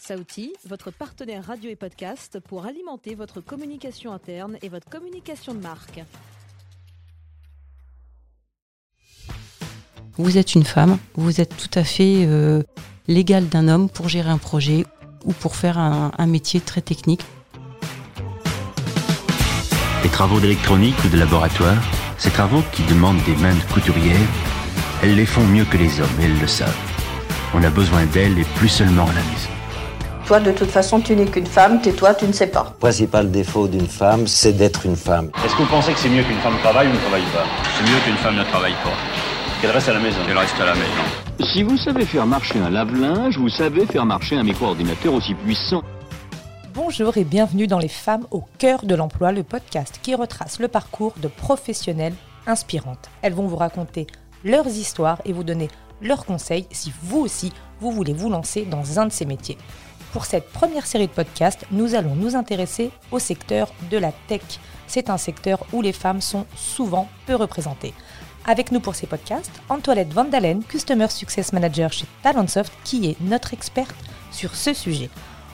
Saouti, votre partenaire radio et podcast pour alimenter votre communication interne et votre communication de marque. Vous êtes une femme, vous êtes tout à fait euh, légale d'un homme pour gérer un projet ou pour faire un, un métier très technique. Les travaux d'électronique ou de laboratoire, ces travaux qui demandent des mains de couturière, elles les font mieux que les hommes et elles le savent. On a besoin d'elles et plus seulement à la maison. Toi, de toute façon, tu n'es qu'une femme, tais-toi, tu ne sais pas. Le principal défaut d'une femme, c'est d'être une femme. Est-ce que vous pensez que c'est mieux qu'une femme travaille ou ne travaille pas? C'est mieux qu'une femme ne travaille pas. Qu'elle reste à la maison Qu'elle reste à la maison. Si vous savez faire marcher un lave-linge, vous savez faire marcher un micro-ordinateur aussi puissant. Bonjour et bienvenue dans Les femmes au cœur de l'emploi, le podcast qui retrace le parcours de professionnelles inspirantes. Elles vont vous raconter leurs histoires et vous donner leurs conseils si vous aussi vous voulez vous lancer dans un de ces métiers. Pour cette première série de podcasts, nous allons nous intéresser au secteur de la tech. C'est un secteur où les femmes sont souvent peu représentées. Avec nous pour ces podcasts, Antoinette Vandalen, Customer Success Manager chez Talentsoft, qui est notre experte sur ce sujet.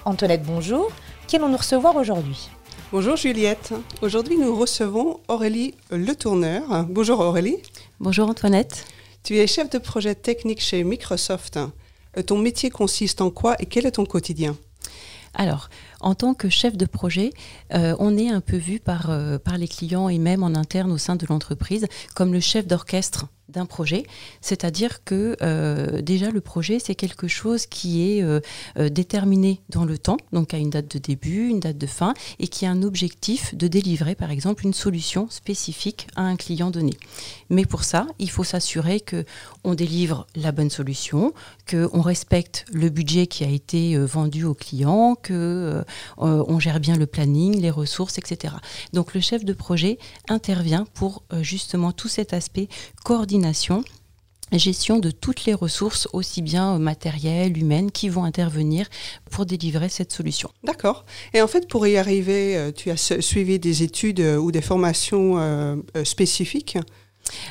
Antoinette, bonjour. Qui allons-nous recevoir aujourd'hui? Bonjour Juliette. Aujourd'hui, nous recevons Aurélie Le Tourneur. Bonjour Aurélie. Bonjour Antoinette. Tu es chef de projet technique chez Microsoft. Ton métier consiste en quoi et quel est ton quotidien? Alors, en tant que chef de projet, euh, on est un peu vu par, euh, par les clients et même en interne au sein de l'entreprise comme le chef d'orchestre d'un projet, c'est-à-dire que euh, déjà le projet c'est quelque chose qui est euh, euh, déterminé dans le temps, donc à une date de début, une date de fin, et qui a un objectif de délivrer par exemple une solution spécifique à un client donné. Mais pour ça, il faut s'assurer que on délivre la bonne solution, que on respecte le budget qui a été vendu au client, que on gère bien le planning, les ressources, etc. Donc le chef de projet intervient pour justement tout cet aspect coordination gestion de toutes les ressources, aussi bien matérielles, humaines, qui vont intervenir pour délivrer cette solution. D'accord. Et en fait, pour y arriver, tu as suivi des études ou des formations spécifiques?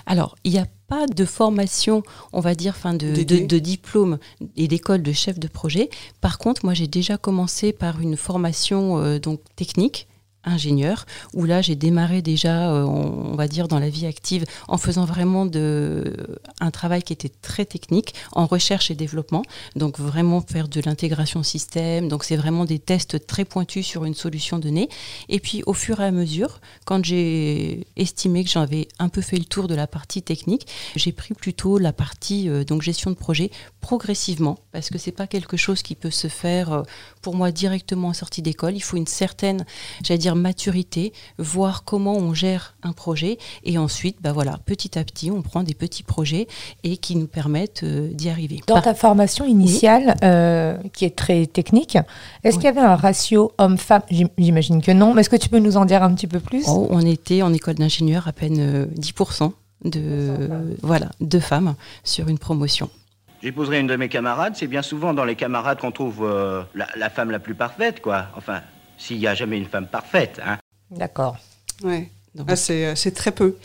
Alors, il n'y a pas de formation, on va dire, fin de, de, de diplôme et d'école de chef de projet. Par contre, moi, j'ai déjà commencé par une formation euh, donc technique ingénieur, où là j'ai démarré déjà, euh, on, va dire, dans la vie active en faisant vraiment de, un travail qui était très technique, en recherche et développement, donc vraiment faire de l'intégration système, donc c'est vraiment des tests très pointus sur une solution donnée. Et puis au fur et à mesure, quand j'ai estimé que j'avais un peu fait le tour de la partie technique, j'ai pris plutôt la partie euh, donc gestion de projet progressivement, parce que c'est pas quelque chose qui peut se faire euh, pour moi directement en sortie d'école. Il faut une certaine, j'allais dire, maturité, voir comment on gère un projet et ensuite, bah voilà, petit à petit, on prend des petits projets et qui nous permettent euh, d'y arriver. Dans ta formation initiale, euh, qui est très technique, est-ce qu'il y avait un ratio homme-femme? J'imagine que non, mais est-ce que tu peux nous en dire un petit peu plus? Oh, On était en école d'ingénieur à peine 10% euh, de, voilà, de femmes sur une promotion. J'épouserai une de mes camarades, c'est bien souvent dans les camarades qu'on trouve la, la femme la plus parfaite, quoi. Enfin, s'il n'y a jamais une femme parfaite. Hein. D'accord. Ouais. Ah, c'est très peu.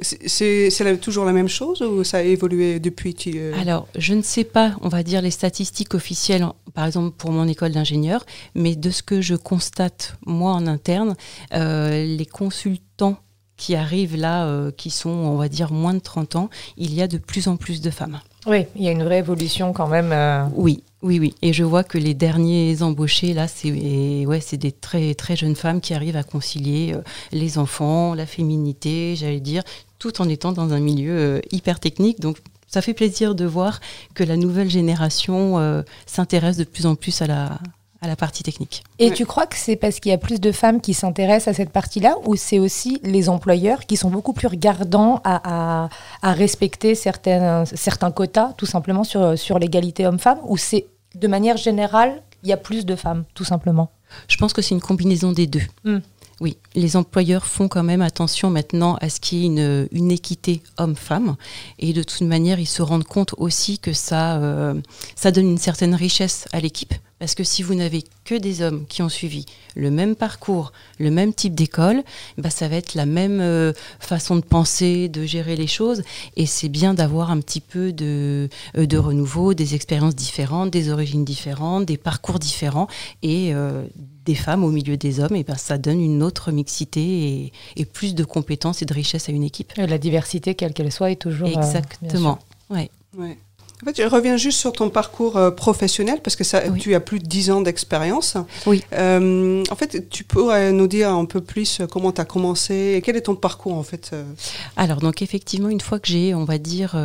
C'est toujours la même chose ou ça a évolué depuis euh... Alors, je ne sais pas, on va dire, les statistiques officielles, par exemple pour mon école d'ingénieur, mais de ce que je constate, moi, en interne, euh, les consultants qui arrivent là, euh, qui sont, on va dire, moins de 30 ans, il y a de plus en plus de femmes. Oui, il y a une vraie évolution quand même. Euh. Oui, oui, oui. Et je vois que les derniers embauchés, là, c'est ouais, des très, très jeunes femmes qui arrivent à concilier euh, les enfants, la féminité, j'allais dire, tout en étant dans un milieu hyper technique. Donc, ça fait plaisir de voir que la nouvelle génération s'intéresse de plus en plus à la, à la partie technique. Et tu crois que c'est parce qu'il y a plus de femmes qui s'intéressent à cette partie-là ou c'est aussi les employeurs qui sont beaucoup plus regardants à, à, respecter certains, certains quotas, tout simplement sur, sur l'égalité homme-femme ou c'est de manière générale, il y a plus de femmes, tout simplement? Je pense que c'est une combinaison des deux. Hmm. Oui, les employeurs font quand même attention maintenant à ce qu'il y ait une, une équité homme-femme. Et de toute manière, ils se rendent compte aussi que ça, euh, ça donne une certaine richesse à l'équipe Parce que si vous n'avez que des hommes qui ont suivi le même parcours, le même type d'école, bah, ça va être la même euh, façon de penser, de gérer les choses. Et c'est bien d'avoir un petit peu de, euh, de renouveau, des expériences différentes, des origines différentes, des parcours différents et euh, des femmes au milieu des hommes. Et ben, ça donne une autre mixité et, plus de compétences et de richesse à une équipe. La diversité, quelle qu'elle soit, est toujours. Exactement. ouais. ouais. En fait, je reviens juste sur ton parcours euh, professionnel parce que ça, tu as plus de 10 ans d'expérience. Oui. Euh, en fait, tu pourrais nous dire un peu plus euh, comment tu as commencé et quel est ton parcours en fait Alors, donc effectivement, une fois que j'ai, on va dire,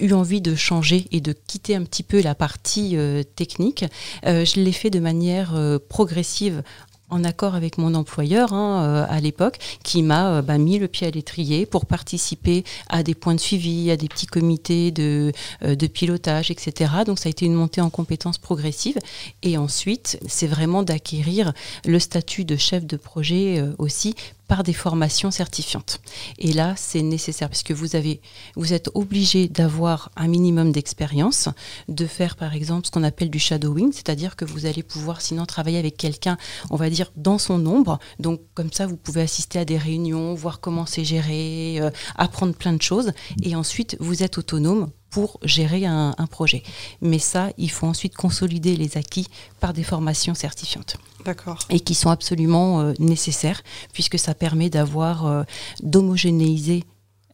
eu envie de changer et de quitter un petit peu la partie technique, je l'ai fait de manière progressive en accord avec mon employeur hein, euh, à l'époque, qui m'a euh, bah, mis le pied à l'étrier pour participer à des points de suivi, à des petits comités de, euh, pilotage, etc. Donc ça a été une montée en compétences progressive. Et ensuite, c'est vraiment d'acquérir le statut de chef de projet aussi par des formations certifiantes. Et là, c'est nécessaire puisque vous avez, vous êtes obligé d'avoir un minimum d'expérience, de faire par exemple ce qu'on appelle du shadowing, c'est-à-dire que vous allez pouvoir sinon travailler avec quelqu'un, on va dire dans son ombre. Donc comme ça, vous pouvez assister à des réunions, voir comment c'est géré, euh, apprendre plein de choses, et ensuite vous êtes autonome pour gérer un, projet. Mais ça, il faut ensuite consolider les acquis par des formations certifiantes. D'accord. Et qui sont absolument euh, nécessaires, puisque ça permet d'avoir, euh, d'homogénéiser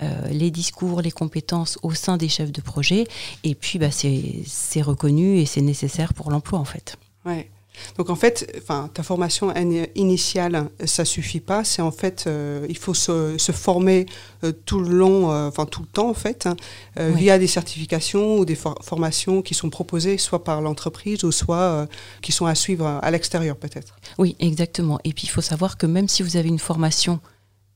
euh, les discours, les compétences au sein des chefs de projet. Et puis, bah, c'est reconnu et c'est nécessaire pour l'emploi, en fait. Ouais. Donc en fait, enfin, ta formation initiale, ça suffit pas. C'est en fait, euh, il faut se, former euh, tout le long, euh, enfin tout le temps en fait, hein, via des certifications ou des formations qui sont proposées soit par l'entreprise ou soit qui sont à suivre à l'extérieur peut-être. Oui, exactement. Et puis il faut savoir que même si vous avez une formation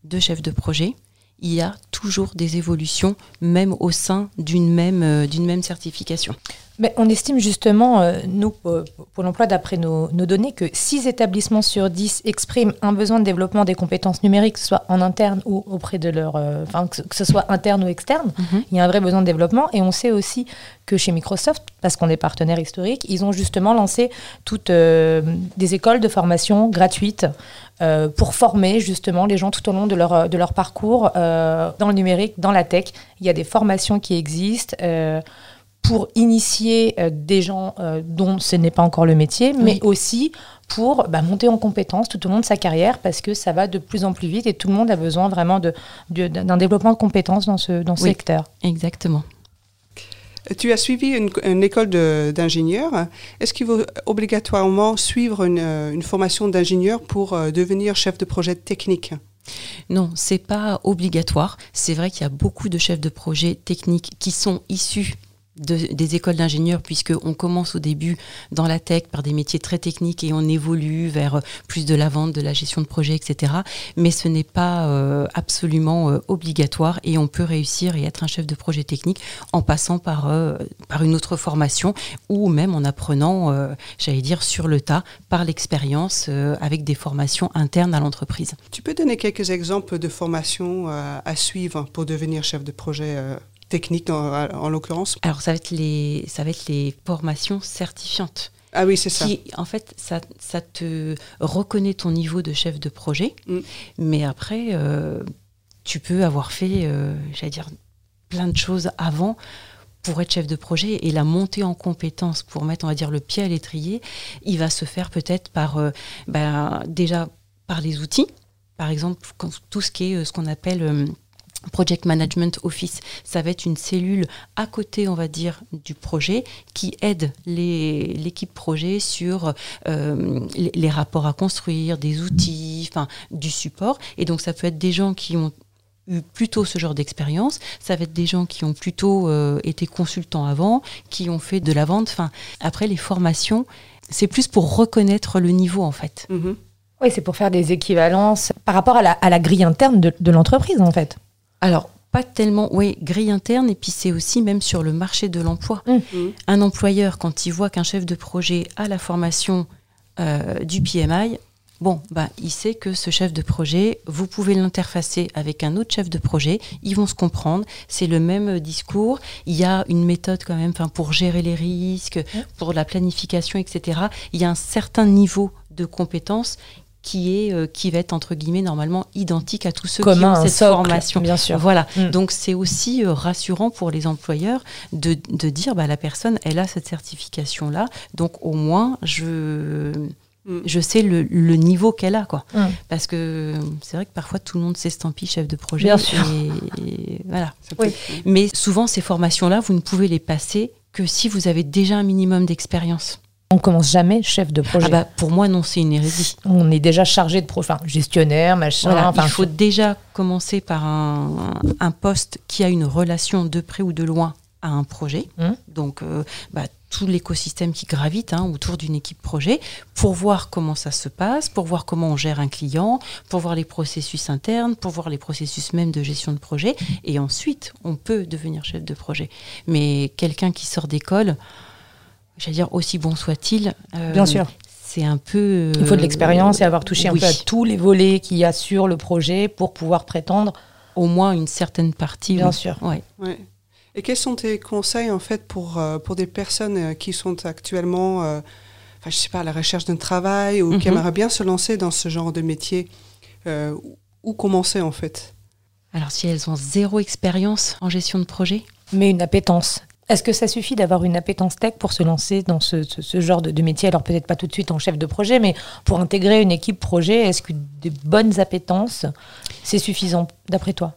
de chef de projet, il y a toujours des évolutions, même au sein d'une même, d'une même certification. Mais on estime justement, euh, nous, pour l'emploi, d'après nos, données, que 6 établissements sur 10 expriment un besoin de développement des compétences numériques, soit en interne ou auprès de leur. Euh, enfin, que ce soit interne ou externe. Mhm. Il y a un vrai besoin de développement. Et on sait aussi que chez Microsoft, parce qu'on est partenaire historique, ils ont justement lancé toutes euh, des écoles de formation gratuites pour former justement les gens tout au long de leur, de leur parcours dans le numérique, dans la tech. Il y a des formations qui existent pour initier euh, des gens euh, dont ce n'est pas encore le métier, mais aussi pour bah, monter en compétences tout au long de sa carrière parce que ça va de plus en plus vite et tout le monde a besoin vraiment d'un de, d'un développement de compétences dans ce, dans ce secteur. Exactement. Tu as suivi une, école d'ingénieur. Est-ce qu'il faut obligatoirement suivre une, euh, une formation d'ingénieur pour devenir chef de projet technique? Non, c'est pas obligatoire. C'est vrai qu'il y a beaucoup de chefs de projet techniques qui sont issus des écoles d'ingénieurs, puisqu'on commence au début dans la tech par des métiers très techniques et on évolue vers plus de la vente, de la gestion de projet, etc. Mais ce n'est pas euh, absolument euh, obligatoire et on peut réussir et être un chef de projet technique en passant par, euh, par une autre formation ou même en apprenant, j'allais dire, sur le tas, par l'expérience, avec des formations internes à l'entreprise. Tu peux donner quelques exemples de formations à suivre pour devenir chef de projet technique en, l'occurrence Alors ça va être les, ça va être les formations certifiantes. Ah oui, c'est ça. Qui, en fait, ça, ça, te reconnaît ton niveau de chef de projet, mm. mais après, euh, tu peux avoir fait, euh, j'allais dire, plein de choses avant pour être chef de projet et la montée en compétence pour mettre, on va dire, le pied à l'étrier, il va se faire peut-être par, euh, ben, déjà par les outils, par exemple, tout ce qui est ce qu'on appelle Project Management Office, ça va être une cellule à côté, on va dire, du projet qui aide l'équipe projet sur euh, les, rapports à construire, des outils, enfin du support. Et donc ça peut être des gens qui ont eu plutôt ce genre d'expérience, ça va être des gens qui ont plutôt euh, été consultants avant, qui ont fait de la vente. Enfin, après les formations, c'est plus pour reconnaître le niveau en fait. Mm-hmm. Oui, c'est pour faire des équivalences par rapport à la, grille interne de l'entreprise en fait. Alors, pas tellement, oui, grille interne, et puis c'est aussi même sur le marché de l'emploi. Mmh. Mmh. Un employeur, quand il voit qu'un chef de projet a la formation euh, du PMI, Bon, bah, il sait que ce chef de projet, vous pouvez l'interfacer avec un autre chef de projet, ils vont se comprendre, c'est le même discours, il y a une méthode quand même pour gérer les risques, pour la planification, etc. Il y a un certain niveau de compétences qui est euh, qui va être entre guillemets normalement identique à tous ceux qui ont cette formation. Bien sûr. Voilà. Mm. Donc c'est aussi euh, rassurant pour les employeurs de, de dire bah la personne elle a cette certification là, donc au moins je mm. je sais le, le niveau qu'elle a quoi. Mm. Parce que c'est vrai que parfois tout le monde s'estampille chef de projet. Bien sûr. Et, voilà. Mais souvent ces formations là vous ne pouvez les passer que si vous avez déjà un minimum d'expérience. On commence jamais chef de projet. Ah bah, pour moi, non, c'est une hérésie. On est déjà chargé de projet, enfin, gestionnaire, machin. il faut déjà commencer par un, poste qui a une relation de près ou de loin à un projet. Hum. Donc, euh, bah, tout l'écosystème qui gravite hein, autour d'une équipe projet pour voir comment ça se passe, pour voir comment on gère un client, pour voir les processus internes, pour voir les processus même de gestion de projet. Et ensuite, on peut devenir chef de projet. Mais quelqu'un qui sort d'école, j'allais dire aussi bon soit-il. Euh, Bien sûr. C'est un peu. Il faut de l'expérience et avoir touché un peu à tous les volets qu'il y a sur le projet pour pouvoir prétendre. Au moins une certaine partie. Bien sûr. Ouais. Et quels sont tes conseils en fait pour, euh, pour des personnes euh, qui sont actuellement, enfin, je sais pas, à la recherche d'un travail ou qui mhm. aimeraient bien se lancer dans ce genre de métier Où commencer en fait? Alors si elles ont zéro expérience en gestion de projet? Mais une appétence. Est-ce que ça suffit d'avoir une appétence tech pour se lancer dans ce, genre de, métier? Alors peut-être pas tout de suite en chef de projet, mais pour intégrer une équipe projet, est-ce que des bonnes appétences, c'est suffisant d'après toi?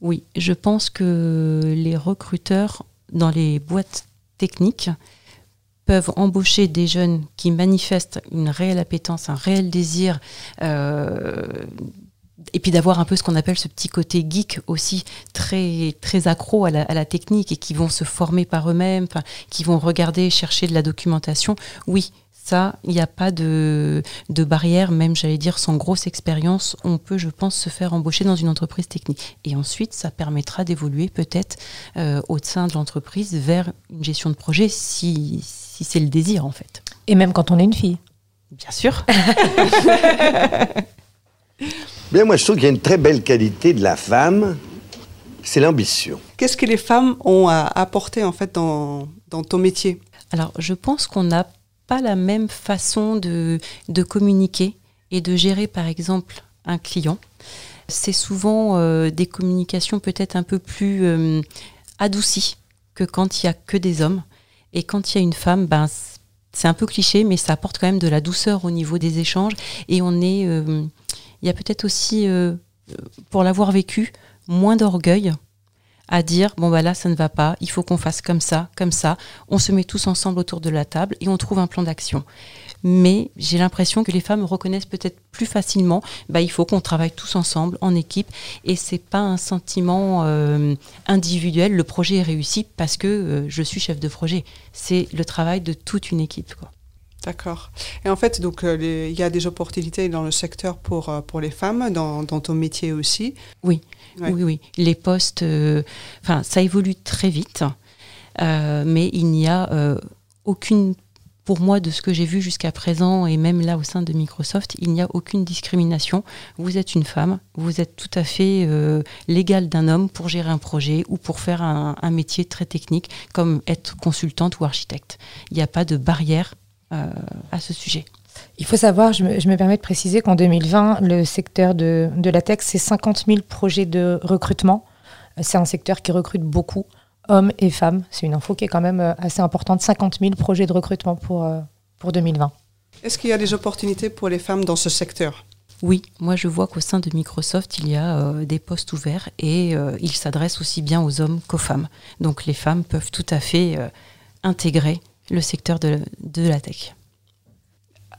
Oui, je pense que les recruteurs dans les boîtes techniques peuvent embaucher des jeunes qui manifestent une réelle appétence, un réel désir euh, et puis d'avoir un peu ce qu'on appelle ce petit côté geek aussi, très, très accro à la, technique et qui vont se former par eux-mêmes, qui vont regarder, chercher de la documentation. Oui, ça, il n'y a pas de, de barrière, même j'allais dire sans grosse expérience, on peut, je pense, se faire embaucher dans une entreprise technique. Et ensuite, ça permettra d'évoluer peut-être euh, au sein de l'entreprise vers une gestion de projet si, si c'est le désir en fait. Et même quand on est une fille. Bien sûr. Bien, moi, je trouve qu'il y a une très belle qualité de la femme, c'est l'ambition. Qu'est-ce que les femmes ont à apporter, en fait, dans, dans ton métier? Alors, je pense qu'on n'a pas la même façon de, de, communiquer et de gérer, par exemple, un client. C'est souvent euh, des communications peut-être un peu plus euh, adoucies que quand il n'y a que des hommes. Et quand il y a une femme, ben, c'est un peu cliché, mais ça apporte quand même de la douceur au niveau des échanges. Et on est... Euh, il y a peut-être aussi, euh, pour l'avoir vécu, moins d'orgueil à dire bon bah là ça ne va pas, il faut qu'on fasse comme ça, comme ça. On se met tous ensemble autour de la table et on trouve un plan d'action. Mais j'ai l'impression que les femmes reconnaissent peut-être plus facilement. Bah il faut qu'on travaille tous ensemble en équipe et c'est pas un sentiment euh, individuel. Le projet est réussi parce que euh, je suis chef de projet. C'est le travail de toute une équipe quoi. D'accord. Et en fait, donc, euh, il y a des opportunités dans le secteur pour, euh, pour les femmes, dans, dans, ton métier aussi? Oui, oui, oui. Les postes, euh, enfin, ça évolue très vite, mais il n'y a aucune, pour moi, de ce que j'ai vu jusqu'à présent, et même là au sein de Microsoft, il n'y a aucune discrimination. Vous êtes une femme, vous êtes tout à fait l'égal d'un homme pour gérer un projet ou pour faire un, un métier très technique, comme être consultante ou architecte. Il n'y a pas de barrière à ce sujet. Il faut savoir, je me, permets de préciser qu'en 2020, le secteur de, de la tech, c'est 50 000 projets de recrutement. C'est un secteur qui recrute beaucoup, hommes et femmes. C'est une info qui est quand même euh, assez importante. 50 000 projets de recrutement pour, euh, pour 2020. Est-ce qu'il y a des opportunités pour les femmes dans ce secteur? Oui, moi je vois qu'au sein de Microsoft, il y a des postes ouverts et ils s'adressent aussi bien aux hommes qu'aux femmes. Donc les femmes peuvent tout à fait intégrer le secteur de, de la tech.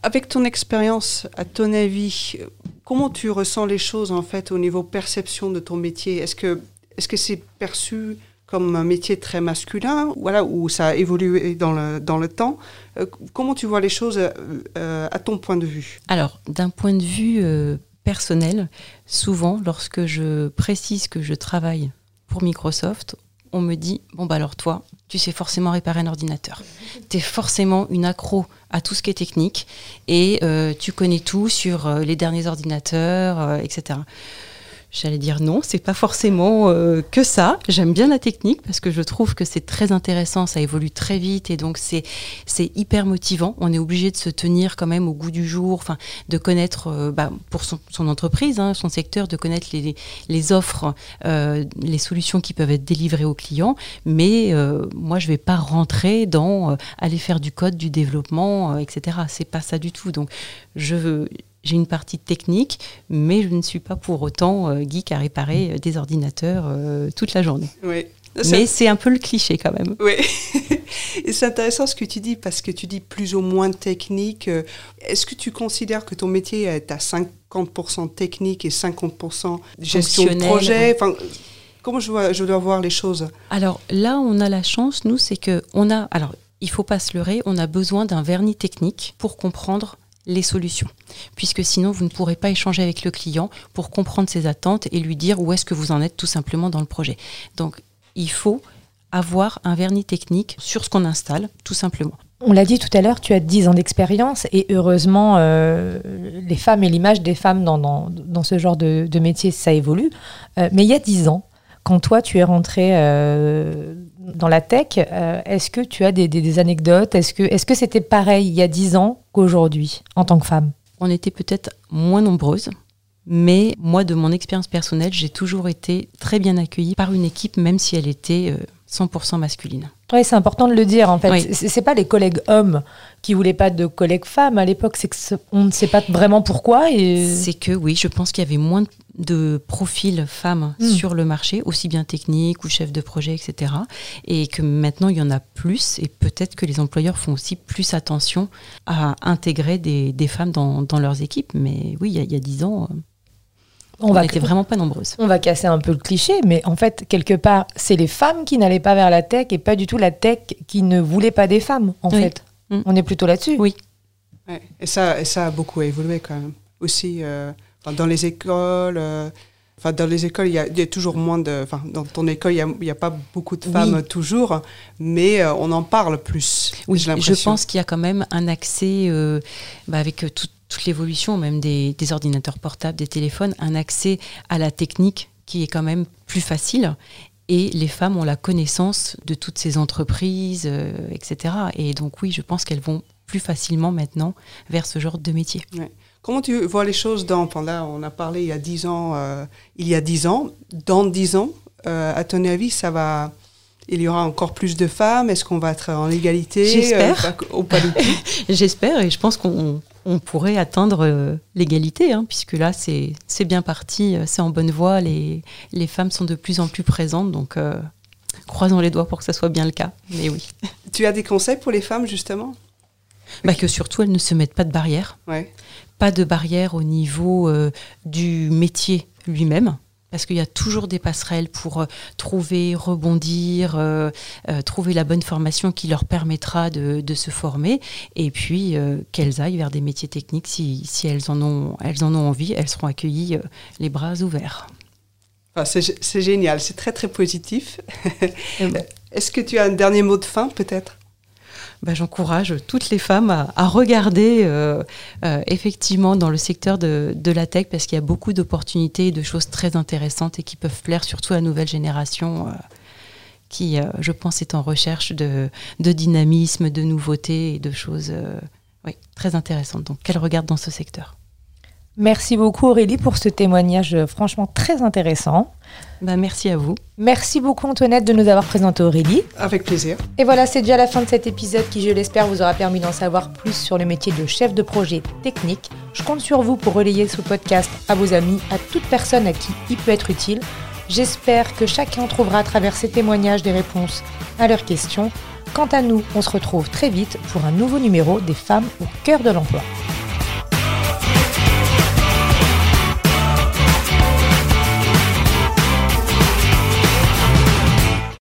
Avec ton expérience, à ton avis, comment tu ressens les choses en fait au niveau perception de ton métier? Est-ce que est-ce que c'est perçu comme un métier très masculin, voilà, où ça a évolué dans le, dans le temps? Euh, comment tu vois les choses euh, à ton point de vue? Alors, d'un point de vue euh, personnel, souvent, lorsque je précise que je travaille pour Microsoft, on me dit bon bah alors toi, tu sais forcément réparer un ordinateur. Tu es forcément une accro à tout ce qui est technique et euh, tu connais tout sur euh, les derniers ordinateurs, euh, etc. J'allais dire non, c'est pas forcément euh, que ça. J'aime bien la technique parce que je trouve que c'est très intéressant, ça évolue très vite et donc c'est c'est hyper motivant. On est obligé de se tenir quand même au goût du jour, enfin de connaître euh, bah, pour son, entreprise, hein, son secteur, de connaître les, les offres, euh, les solutions qui peuvent être délivrées aux clients. Mais moi, je vais pas rentrer dans aller faire du code, du développement, etc. C'est pas ça du tout. Donc je veux j'ai une partie technique, mais je ne suis pas pour autant euh, geek à réparer euh, des ordinateurs euh, toute la journée. Oui. Mais c'est un peu le cliché quand même. Oui. Et c'est intéressant ce que tu dis parce que tu dis plus ou moins technique. Est-ce que tu considères que ton métier est à 50% technique et 50% gestion de projet? enfin, Comment je dois, je dois voir les choses? Alors là, on a la chance, nous, c'est que on a. Alors, il faut pas se leurrer, on a besoin d'un vernis technique pour comprendre les solutions. Puisque sinon, vous ne pourrez pas échanger avec le client pour comprendre ses attentes et lui dire où est-ce que vous en êtes tout simplement dans le projet. Donc, il faut avoir un vernis technique sur ce qu'on installe, tout simplement. On l'a dit tout à l'heure, tu as 10 ans d'expérience et heureusement, euh, les femmes et l'image des femmes dans, dans, ce genre de, de, métier, ça évolue. Euh, mais il y a 10 ans, quand toi tu es rentré euh, dans la tech, euh, est-ce que tu as des, anecdotes? Est-ce que que c'était pareil il y a 10 ans qu'aujourd'hui en tant que femme? On était peut-être moins nombreuses. Mais moi, de mon expérience personnelle, j'ai toujours été très bien accueillie par une équipe, même si elle était euh, 100% masculine. Oui, c'est important de le dire en fait. Oui. C'est pas les collègues hommes qui voulaient pas de collègues femmes à l'époque, c'est que ce- on ne sait pas vraiment pourquoi. Et C'est que oui, je pense qu'il y avait moins de- profils femmes Mm. sur le marché, aussi bien techniques ou chefs de projet, etc. Et que maintenant il y en a plus, et peut-être que les employeurs font aussi plus attention à intégrer des, des femmes dans, dans leurs équipes. Mais oui, il y a- il y a dix ans, euh, on va n'était vraiment pas nombreuses. On va casser un peu le cliché, mais en fait, quelque part, c'est les femmes qui n'allaient pas vers la tech et pas du tout la tech qui ne voulait pas des femmes, en Oui. fait. Mm. On est plutôt là-dessus. Oui. Ouais. Et, ça, et ça a beaucoup évolué quand même. Aussi, euh, dans les écoles, euh, enfin, dans les écoles, il y, a, il y a toujours moins de. Enfin, dans ton école, il n'y a, il y a pas beaucoup de Oui. femmes toujours, mais euh, on en parle plus. Oui, j'ai je pense qu'il y a quand même un accès, euh, bah, avec euh, tout- toute l'évolution, même des, ordinateurs portables, des téléphones, un accès à la technique qui est quand même plus facile. Et les femmes ont la connaissance de toutes ces entreprises, euh, etc. Et donc oui, je pense qu'elles vont plus facilement maintenant vers ce genre de métier. Comment tu vois les choses dans. Là, on a parlé il y a 10 ans. euh, il y a 10 ans. Dans 10 ans, euh, à ton avis, ça va. Il y aura encore plus de femmes Est-ce qu'on va être en égalité J'espère. Euh, tout? J'espère et je pense qu'on on pourrait atteindre euh, l'égalité, hein, puisque là, c'est bien parti, euh, c'est en bonne voie, les, les femmes sont de plus en plus présentes, donc euh, croisons les doigts pour que ça soit bien le cas. Mais oui. Tu as des conseils pour les femmes, justement? Bah, que surtout, elles ne se mettent pas de barrières, Ouais. pas de barrières au niveau euh, du métier lui-même. Parce qu'il y a toujours des passerelles pour euh, trouver, rebondir, euh, euh, trouver la bonne formation qui leur permettra de, de se former. Et puis euh, qu'elles aillent vers des métiers techniques si, si elles, en ont, elles en ont envie. Elles seront accueillies les bras ouverts. Enfin, c'est c'est génial, c'est très très positif. Et bon. Est-ce que tu as un dernier mot de fin, peut-être? Bah, J'encourage toutes les femmes à, regarder euh, euh, effectivement dans le secteur de, la tech parce qu'il y a beaucoup d'opportunités et de choses très intéressantes et qui peuvent plaire surtout à la nouvelle génération euh, qui, je pense, est en recherche de, dynamisme, de nouveautés et de choses très intéressantes. Donc, qu'elle regarde dans ce secteur. Merci beaucoup Aurélie pour ce témoignage euh, franchement très intéressant. Bah, merci à vous. Merci beaucoup Antoinette de nous avoir présenté Aurélie. Avec plaisir. Et voilà, c'est déjà la fin de cet épisode qui, je l'espère, vous aura permis d'en savoir plus sur le métier de chef de projet technique. Je compte sur vous pour relayer ce podcast à vos amis, à toute personne à qui il peut être utile. J'espère que chacun trouvera à travers ces témoignages des réponses à leurs questions. Quant à nous, on se retrouve très vite pour un nouveau numéro des femmes au cœur de l'emploi.